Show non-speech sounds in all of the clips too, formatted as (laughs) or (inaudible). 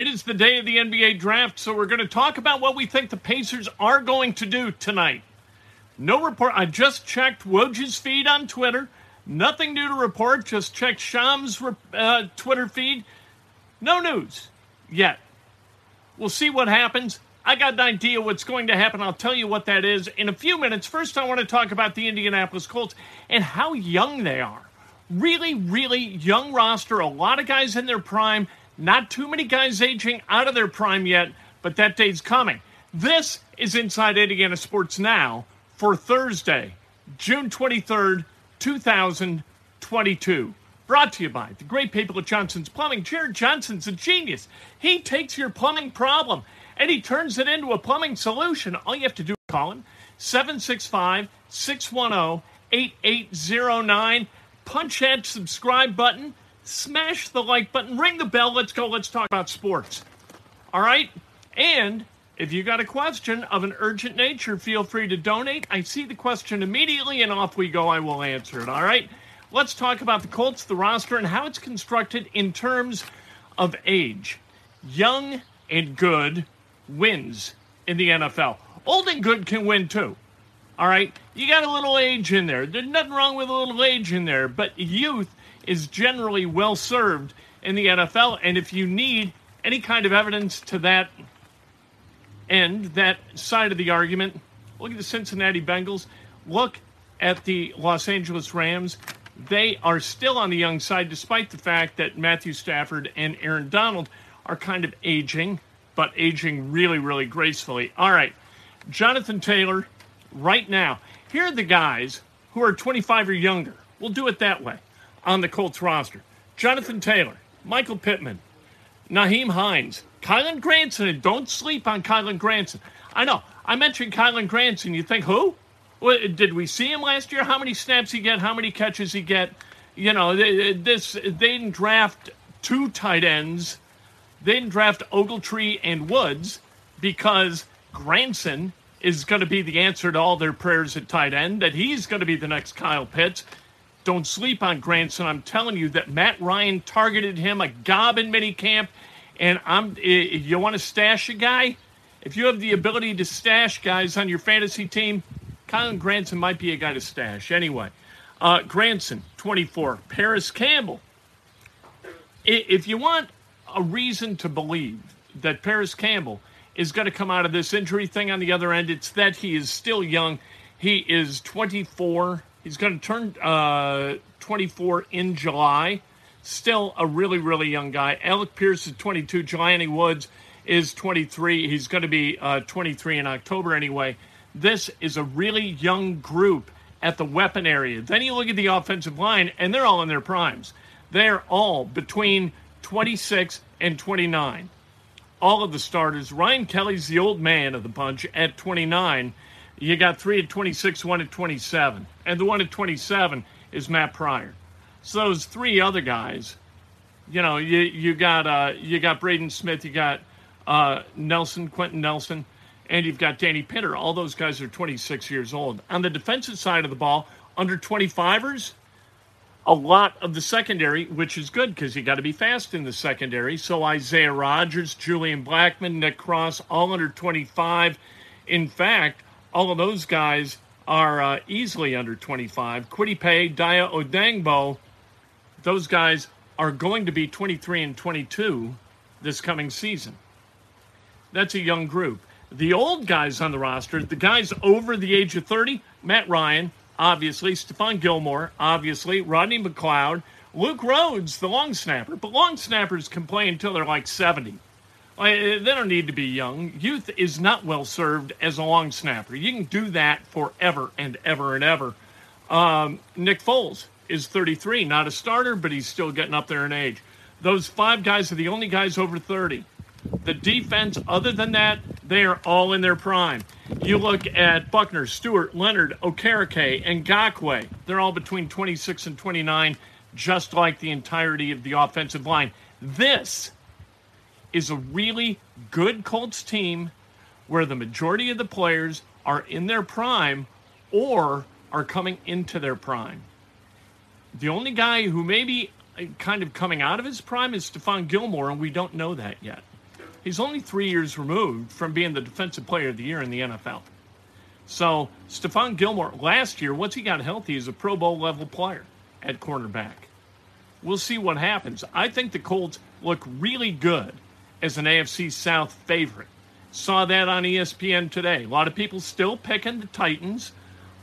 It is the day of the NBA draft, so we're going to talk about what we think the Pacers are going to do tonight. No report. I just checked Woj's feed on Twitter. Nothing new to report. Just checked Shams' uh, Twitter feed. No news yet. We'll see what happens. I got an idea what's going to happen. I'll tell you what that is in a few minutes. First, I want to talk about the Indianapolis Colts and how young they are. Really, really young roster. A lot of guys in their prime. Not too many guys aging out of their prime yet, but that day's coming. This is Inside Indiana Sports Now for Thursday, June 23rd, 2022. Brought to you by the great people at Johnson's Plumbing. Jared Johnson's a genius. He takes your plumbing problem and he turns it into a plumbing solution. All you have to do is call him 765 610 8809. Punch that subscribe button smash the like button, ring the bell. Let's go. Let's talk about sports. All right? And if you got a question of an urgent nature, feel free to donate. I see the question immediately, and off we go. I will answer it. All right? Let's talk about the Colts, the roster, and how it's constructed in terms of age. Young and good wins in the NFL. Old and good can win too. All right? You got a little age in there. There's nothing wrong with a little age in there, but youth is generally well served in the NFL. And if you need any kind of evidence to that end, that side of the argument, look at the Cincinnati Bengals, look at the Los Angeles Rams. They are still on the young side, despite the fact that Matthew Stafford and Aaron Donald are kind of aging, but aging really, really gracefully. All right, Jonathan Taylor, right now, here are the guys who are 25 or younger. We'll do it that way on the Colts roster. Jonathan Taylor, Michael Pittman, Nyheim Hines, Kylen Granson, and don't sleep on Kylen Granson. I know, I mentioned Kylen Granson. You think, who? Did we see him last year? How many snaps he get? How many catches he get? You know, this they didn't draft two tight ends. They didn't draft Ogletree and Woods because Granson is going to be the answer to all their prayers at tight end, that he's going to be the next Kyle Pitts. Don't sleep on Granson. I'm telling you that Matt Ryan targeted him a gob in minicamp. And I'm if you want to stash a guy, if you have the ability to stash guys on your fantasy team, Colin Granson might be a guy to stash. Anyway, uh, Granson, 24. Parris Campbell. If you want a reason to believe that Parris Campbell is going to come out of this injury thing on the other end, it's that he is still young. He is 24 He's going to turn uh, 24 in July. Still a really, really young guy. Alec Pierce is 22. Jelani Woods is 23. He's going to be uh, 23 in October anyway. This is a really young group at the weapon area. Then you look at the offensive line, and they're all in their primes. They're all between 26 and 29. All of the starters. Ryan Kelly's the old man of the bunch at 29 you got three at 26, one at 27. And the one at 27 is Matt Pryor. So those three other guys You know, you you got uh, you got Braden Smith, you got uh, Nelson, Quentin Nelson, and you've got Danny Pinter. All those guys are 26 years old. On the defensive side of the ball, under 25ers, a lot of the secondary, which is good because you got to be fast in the secondary. So Isaiah Rodgers, Julian Blackmon, Nick Cross, all under 25. In fact, all of those guys are uh, easily under 25. Kwity Paye, Dayo Odeyingbo, those guys are going to be 23 and 22 this coming season. That's a young group. The old guys on the roster, the guys over the age of 30, Matt Ryan, obviously, Stephon Gilmore, obviously, Rodney McLeod, Luke Rhodes, the long snapper. But long snappers can play until they're like 70. They don't need to be young. Youth is not well served as a long snapper. You can do that forever and ever and ever. Um, Nick Foles is 33, not a starter, but he's still getting up there in age. Those five guys are the only guys over 30. The defense, other than that, they are all in their prime. You look at Buckner, Stewart, Leonard, Okereke, and Ngakoue. They're all between 26 and 29, just like the entirety of the offensive line. This is a really good Colts team where the majority of the players are in their prime or are coming into their prime. The only guy who may be uh, kind of coming out of his prime is Stephon Gilmore, and we don't know that yet. He's only three years removed from being the Defensive Player of the Year in the NFL. So, Stephon Gilmore, last year, once he got healthy, is a Pro Bowl level player at cornerback. We'll see what happens. I think the Colts look really good as an AFC South favorite. Saw that on ESPN today. A lot of people still picking the Titans.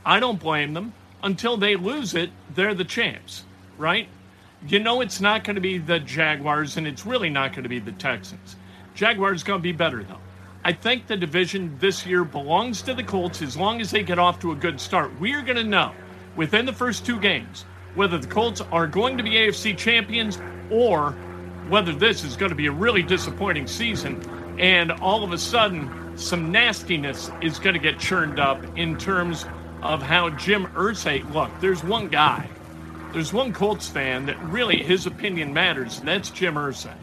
I don't blame them. Until they lose it, they're the champs, right? You know it's not going to be the Jaguars, and it's really not going to be the Texans. Jaguars going to be better though. I think the division this year belongs to the Colts as long as they get off to a good start. We are going to know within the first two games whether the Colts are going to be AFC champions or whether this is going to be a really disappointing season and all of a sudden some nastiness is going to get churned up in terms of how Jim Irsay look. There's one guy, there's one Colts fan that really his opinion matters, and that's Jim Irsay.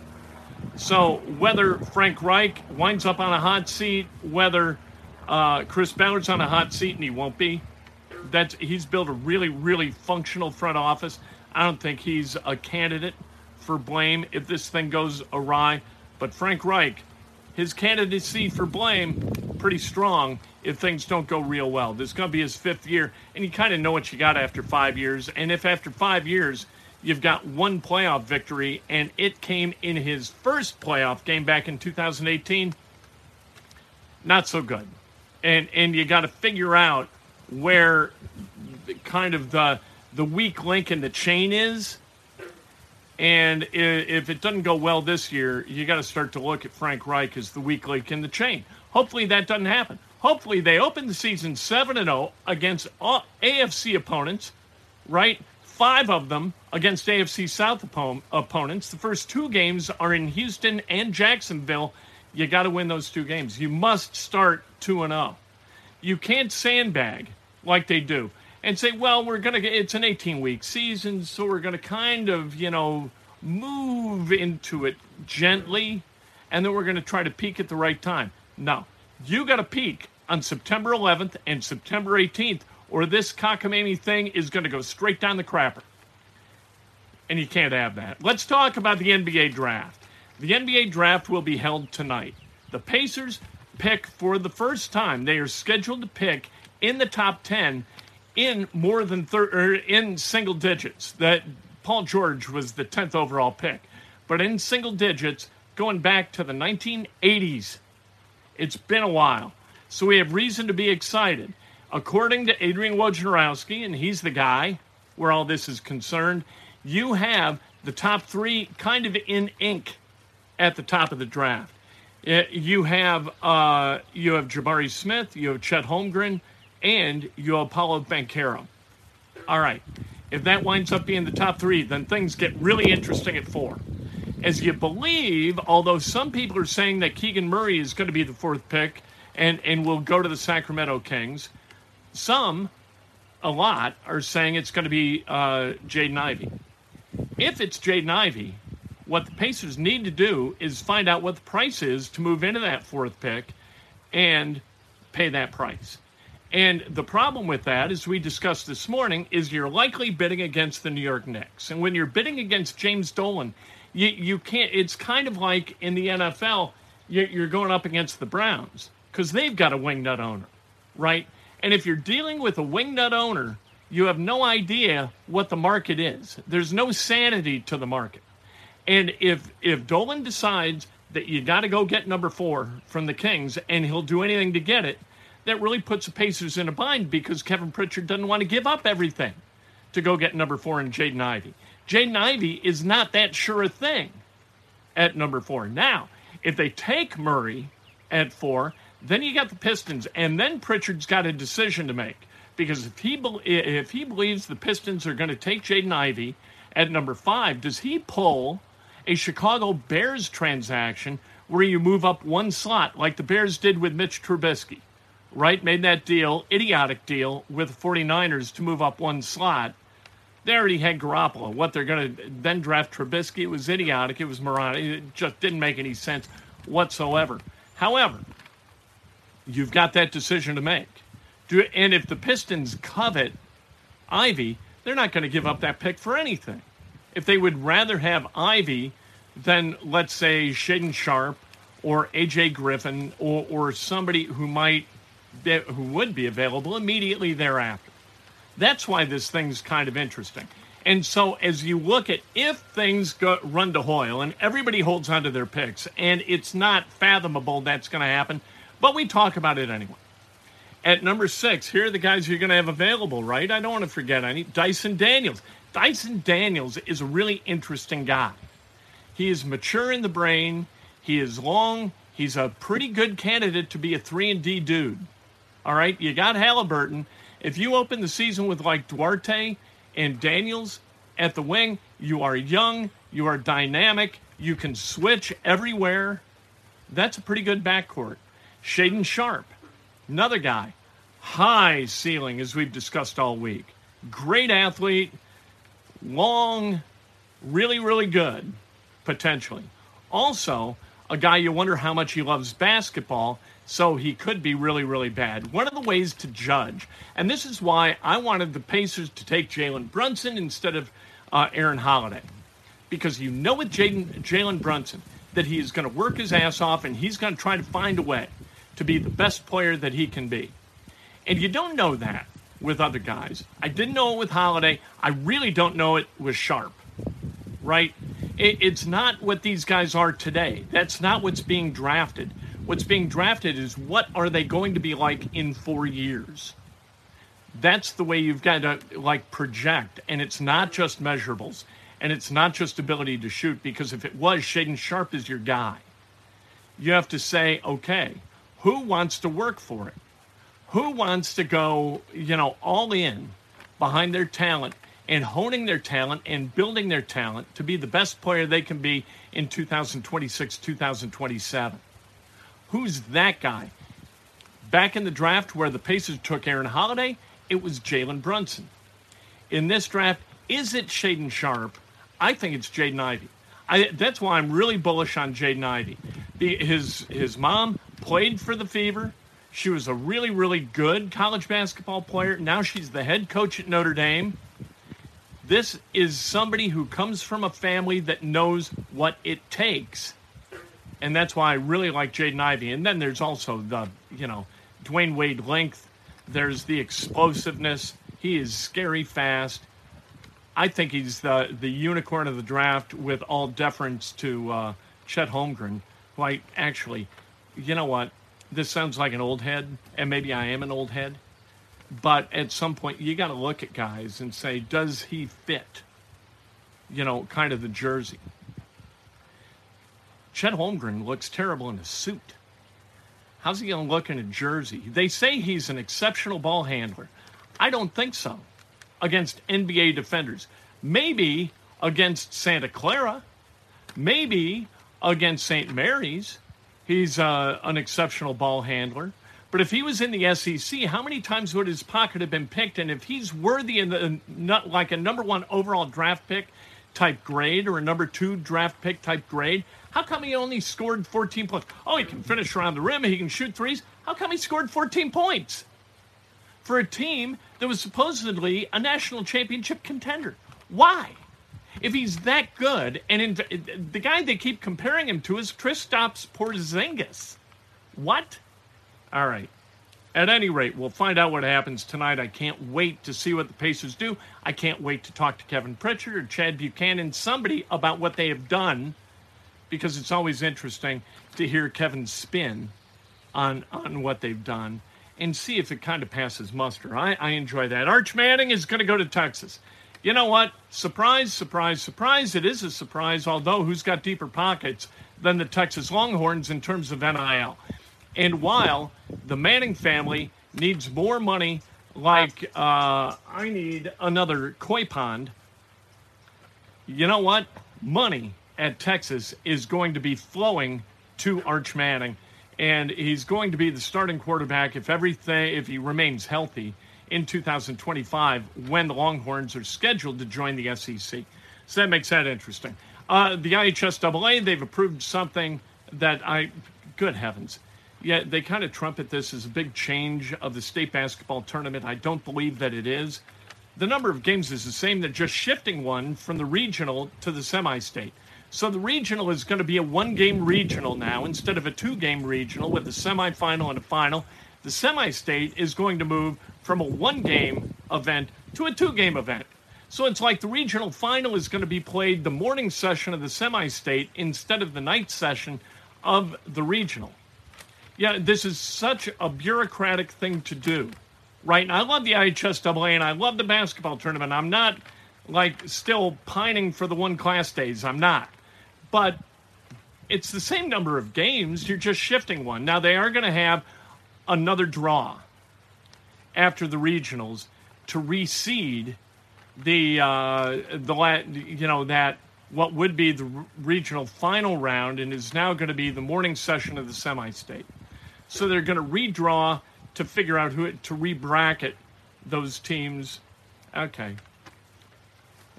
So whether Frank Reich winds up on a hot seat, whether uh, Chris Ballard's on a hot seat and he won't be, that's he's built a really really functional front office. I don't think he's a candidate for blame if this thing goes awry. But Frank Reich, his candidacy for blame pretty strong if things don't go real well. This is going to be his fifth year, and you kind of know what you got after five years. And if after five years You've got one playoff victory, and it came in his first playoff game back in 2018. Not so good. And and you got to figure out where kind of the the weak link in the chain is. And if it doesn't go well this year, you got to start to look at Frank Reich as the weak link in the chain. Hopefully that doesn't happen. Hopefully they open the season 7 and 0 against AFC opponents, right? five of them against AFC South opponents. The first two games are in Houston and Jacksonville. You got to win those two games. You must start 2 and 0. You can't sandbag like they do and say, well, we're going to it's an 18 week season, so we're going to kind of, you know, move into it gently and then we're going to try to peak at the right time. No, you got to peak on September 11th and September 18th or this cockamamie thing is going to go straight down the crapper. And you can't have that. Let's talk about the NBA draft. The NBA draft will be held tonight. The Pacers pick for the first time. They are scheduled to pick in the top 10 in more than thir- in single digits. That Paul George was the 10th overall pick, but in single digits going back to the 1980s. It's been a while. So we have reason to be excited. According to Adrian Wojnarowski, and he's the guy where all this is concerned, you have the top three kind of in ink at the top of the draft. You have uh, you have Jabari Smith, you have Chet Holmgren, and you Paolo Banchero. All right, if that winds up being the top three, then things get really interesting at four. As you believe, although some people are saying that Keegan Murray is going to be the fourth pick and, and will go to the Sacramento Kings, some, a lot, are saying it's going to be uh, Jaden Ivey. If it's Jaden Ivey, What the Pacers need to do is find out what the price is to move into that fourth pick and pay that price. And the problem with that, as we discussed this morning, is you're likely bidding against the New York Knicks. And when you're bidding against James Dolan, you, you can't, it's kind of like in the NFL, you're going up against the Browns because they've got a wingnut owner, right? And if you're dealing with a wingnut owner, you have no idea what the market is. There's no sanity to the market. And if if Dolan decides that you got to go get number four from the Kings, and he'll do anything to get it, that really puts the Pacers in a bind because Kevin Pritchard doesn't want to give up everything to go get number four in Jaden Ivey. Jaden Ivey is not that sure a thing at number four. Now, if they take Murray at four, then you got the Pistons, and then Pritchard's got a decision to make because if he be- if he believes the Pistons are going to take Jaden Ivey at number five, does he pull a Chicago Bears transaction where you move up one slot like the Bears did with Mitch Trubisky? Right, made that deal, idiotic deal with the 49ers to move up one slot. They already had Garoppolo. What they're going to then draft Trubisky, it was idiotic. It was moronic. It just didn't make any sense whatsoever. However, you've got that decision to make. Do, and if the Pistons covet Ivey, they're not going to give up that pick for anything. If they would rather have Ivey than, let's say, Shaedon Sharp or AJ Griffin or, or somebody who might who would be available immediately thereafter. That's why this thing's kind of interesting. And so, as you look at if things go, run to Hoyle and everybody holds onto their picks, and it's not fathomable that's going to happen, but we talk about it anyway. At number six, here are the guys you're going to have available, right? I don't want to forget any. Dyson Daniels. Dyson Daniels is a really interesting guy. He is mature in the brain. He is long. He's a pretty good candidate to be a three and D dude. All right, you got Halliburton. If you open the season with like Duarte and Daniels at the wing, you are young, you are dynamic, you can switch everywhere. That's a pretty good backcourt. Shaedon Sharp, another guy, high ceiling, as we've discussed all week. Great athlete, long, really, really good, potentially. Also, a guy you wonder how much he loves basketball, so he could be really, really bad. One of the ways to judge, and this is why I wanted the Pacers to take Jalen Brunson instead of uh, Aaron Holiday, because you know with Jalen Brunson that he is going to work his ass off and he's going to try to find a way to be the best player that he can be. And you don't know that with other guys. I didn't know it with Holiday. I really don't know it with Sharp, right? It, it's not what these guys are today. That's not what's being drafted. What's being drafted is what are they going to be like in four years? That's the way you've got to like project. And it's not just measurables and it's not just ability to shoot because if it was, Shaedon Sharp is your guy. You have to say, okay, who wants to work for it? Who wants to go, you know, all in behind their talent and honing their talent and building their talent to be the best player they can be in 2026, 2027? Who's that guy? Back in the draft where the Pacers took Aaron Holiday, it was Jalen Brunson. In this draft, is it Shaedon Sharp? I think it's Jaden Ivey. I, that's why I'm really bullish on Jaden Ivey. The, his his mom played for the Fever. She was a really really good college basketball player. Now she's the head coach at Notre Dame. This is somebody who comes from a family that knows what it takes, and that's why I really like Jaden Ivey. And then there's also the you know Dwyane Wade length. There's the explosiveness. He is scary fast. I think he's the the unicorn of the draft with all deference to uh, Chet Holmgren, who I actually, you know what, this sounds like an old head, and maybe I am an old head, but at some point you got to look at guys and say, does he fit? You know, kind of the jersey. Chet Holmgren looks terrible in a suit. How's he going to look in a jersey? They say he's an exceptional ball handler. I don't think so against NBA defenders. Maybe against Santa Clara. Maybe against St. Mary's. He's uh, an exceptional ball handler. But if he was in the SEC, how many times would his pocket have been picked? And if he's worthy in the not like a number one overall draft pick type grade or a number two draft pick type grade. How come he only scored 14 points? Oh, he can finish around the rim, he can shoot threes. How come he scored 14 points? For a team that was supposedly a national championship contender. Why? If he's that good, and in, the guy they keep comparing him to is Kristaps Porzingis. What? All right. At any rate, we'll find out what happens tonight. I can't wait to see what the Pacers do. I can't wait to talk to Kevin Pritchard or Chad Buchanan, somebody about what they have done, because it's always interesting to hear Kevin's spin on on what they've done and see if it kind of passes muster. I, I enjoy that. Arch Manning is going to go to Texas. You know what? Surprise, surprise, surprise. It is a surprise, although who's got deeper pockets than the Texas Longhorns in terms of NIL? And while the Manning family needs more money, like uh, I need another koi pond, you know what? Money at Texas is going to be flowing to Arch Manning and he's going to be the starting quarterback if everything if he remains healthy in 2025 when the Longhorns are scheduled to join the SEC. So that makes that interesting. Uh, the IHSAA they've approved something that I, good heavens, yeah, they kind of trumpet this as a big change of the state basketball tournament. I don't believe that it is. The number of games is the same. They're just shifting one from the regional to the semi-state. So the regional is going to be a one game regional now instead of a two game regional with a semifinal and a final. The semi state is going to move from a one game event to a two game event. So it's like the regional final is going to be played the morning session of the semi state instead of the night session of the regional. Yeah, this is such a bureaucratic thing to do, right? And I love the IHSAA and I love the basketball tournament. I'm not like still pining for the one class days. I'm not but it's the same number of games. You're just shifting one. Now they are going to have another draw after the regionals to reseed the uh, the you know that what would be the regional final round and is now going to be the morning session of the semi-state. So they're going to redraw to figure out who to re-bracket those teams. Okay,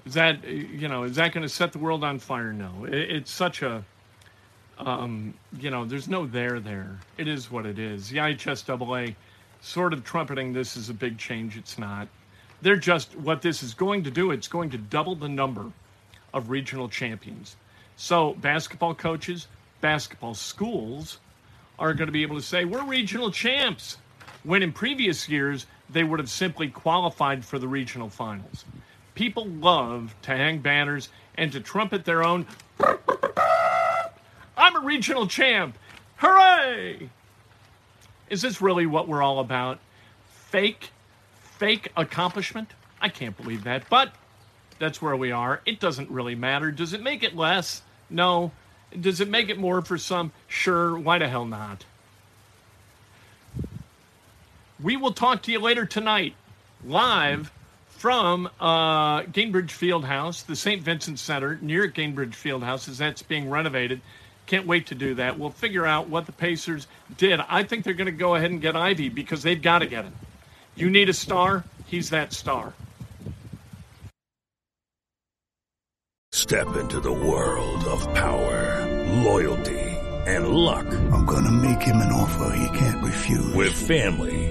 is that you know is that going to set the world on fire? No. It, it's such a um, you know there's no there there. It is what it is. The IHSAA sort of trumpeting this is a big change. It's not. They're just what this is going to do. It's going to double the number of regional champions. So basketball coaches, basketball schools are going to be able to say we're regional champs. When in previous years they would have simply qualified for the regional finals people love to hang banners and to trumpet their own. (laughs) I'm a regional champ. Hooray! Is this really what we're all about? Fake, fake accomplishment? I can't believe that, but that's where we are. It doesn't really matter. Does it make it less? No. Does it make it more for some? Sure. Why the hell not? We will talk to you later tonight, live from uh, Gainbridge Fieldhouse, the St. Vincent Center near Gainbridge Fieldhouse, as that's being renovated. Can't wait to do that. We'll figure out what the Pacers did. I think they're going to go ahead and get Ivey because they've got to get him. You need a star, he's that star. Step into the world of power, loyalty, and luck. I'm going to make him an offer he can't refuse. With family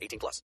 18 plus.